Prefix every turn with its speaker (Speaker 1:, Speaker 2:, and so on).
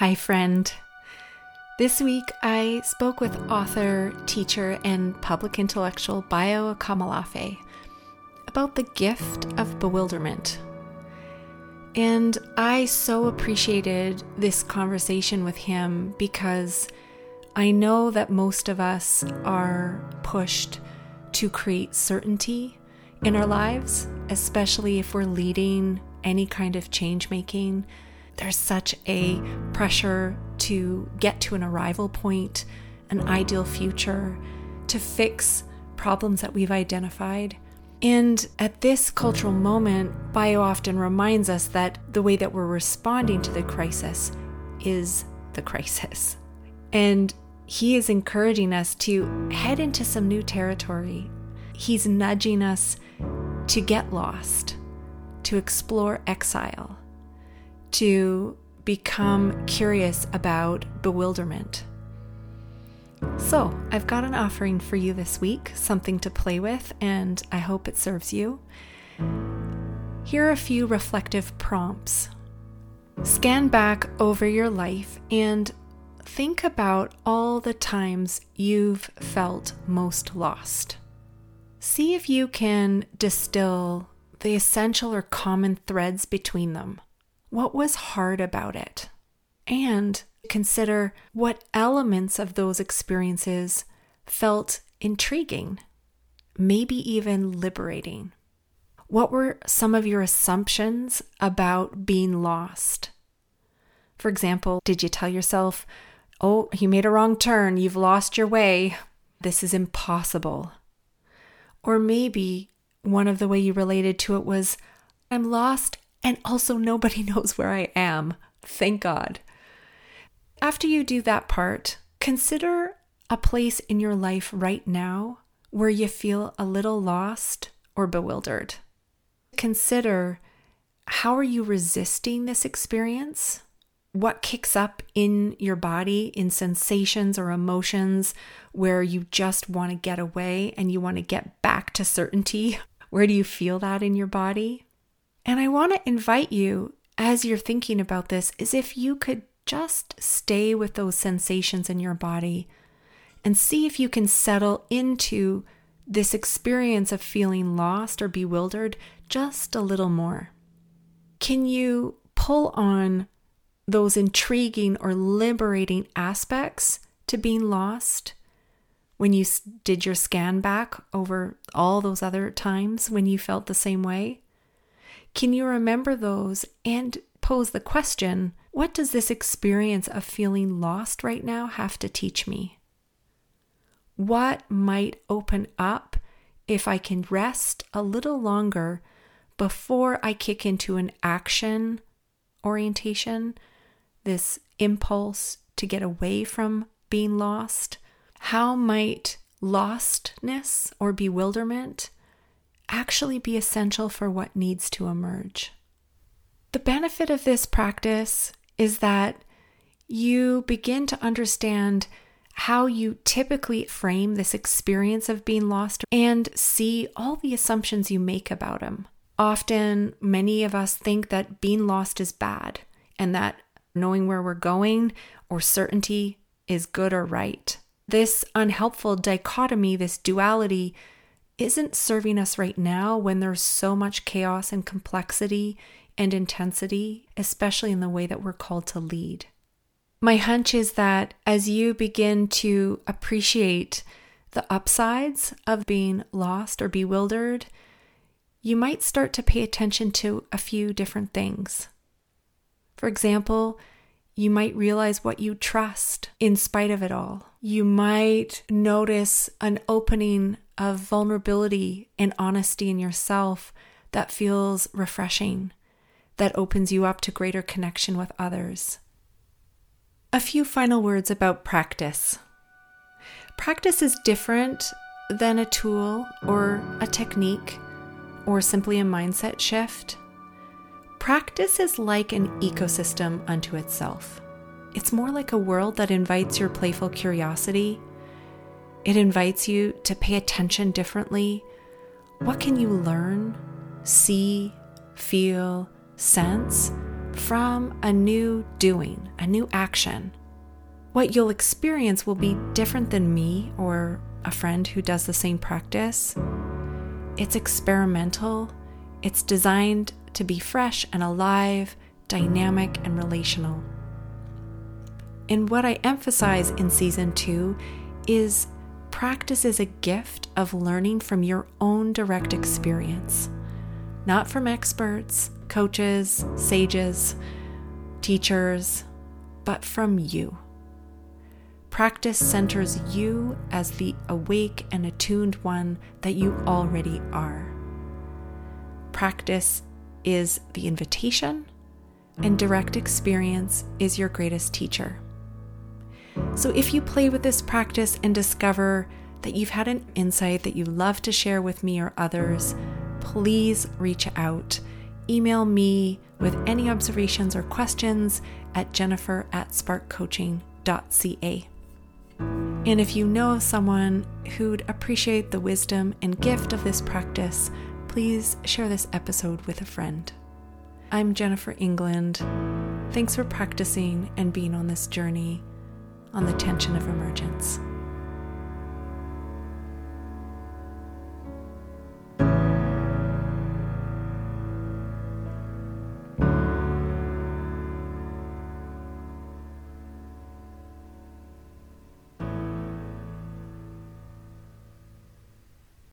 Speaker 1: Hi, friend. This week I spoke with author, teacher, and public intellectual Báyò Akomóláfé about the gift of bewilderment. And I so appreciated this conversation with him because I know that most of us are pushed to create certainty in our lives, especially if we're leading any kind of change making. There's such a pressure to get to an arrival point, an ideal future, to fix problems that we've identified. And at this cultural moment, Báyò often reminds us that the way that we're responding to the crisis is the crisis. And he is encouraging us to head into some new territory. He's nudging us to get lost, to explore exile, to become curious about bewilderment. So, I've got an offering for you this week, something to play with, and I hope it serves you. Here are a few reflective prompts. Scan back over your life and think about all the times you've felt most lost. See if you can distill the essential or common threads between them. What was hard about it? And consider what elements of those experiences felt intriguing, maybe even liberating. What were some of your assumptions about being lost? For example, did you tell yourself, oh, you made a wrong turn, you've lost your way, this is impossible? Or maybe one of the way you related to it was, I'm lost and also nobody knows where I am. Thank God. After you do that part, consider a place in your life right now where you feel a little lost or bewildered. Consider how are you resisting this experience? What kicks up in your body in sensations or emotions where you just want to get away and you want to get back to certainty? Where do you feel that in your body? And I want to invite you as you're thinking about this is if you could just stay with those sensations in your body and see if you can settle into this experience of feeling lost or bewildered just a little more. Can you pull on those intriguing or liberating aspects to being lost when you did your scan back over all those other times when you felt the same way? Can you remember those and pose the question what does this experience of feeling lost right now have to teach me? What might open up if I can rest a little longer before I kick into an action orientation, this impulse to get away from being lost? How might lostness or bewilderment actually be essential for what needs to emerge. The benefit of this practice is that you begin to understand how you typically frame this experience of being lost and see all the assumptions you make about them. Often, many of us think that being lost is bad and that knowing where we're going or certainty is good or right. This unhelpful dichotomy, this duality, isn't serving us right now when there's so much chaos and complexity and intensity, especially in the way that we're called to lead. My hunch is that as you begin to appreciate the upsides of being lost or bewildered, you might start to pay attention to a few different things. For example, you might realize what you trust in spite of it all. You might notice an opening of vulnerability and honesty in yourself that feels refreshing, that opens you up to greater connection with others. A few final words about practice. Practice is different than a tool or a technique or simply a mindset shift. Practice is like an ecosystem unto itself. It's more like a world that invites your playful curiosity it invites you to pay attention differently. What can you learn, see, feel, sense from a new doing, a new action. What you'll experience will be different than me or a friend who does the same practice. It's experimental, it's designed to be fresh and alive, dynamic and relational. And what I emphasize in season two is practice is a gift of learning from your own direct experience, not from experts, coaches, sages, teachers, but from you. Practice centers you as the awake and attuned one that you already are. Practice is the invitation, and direct experience is your greatest teacher. So, if you play with this practice and discover that you've had an insight that you love to share with me or others, please reach out. Email me with any observations or questions at jennifer at sparkcoaching.ca. And if you know of someone who'd appreciate the wisdom and gift of this practice, please share this episode with a friend. I'm Jennifer England. Thanks for practicing and being on this journey on the tension of emergence.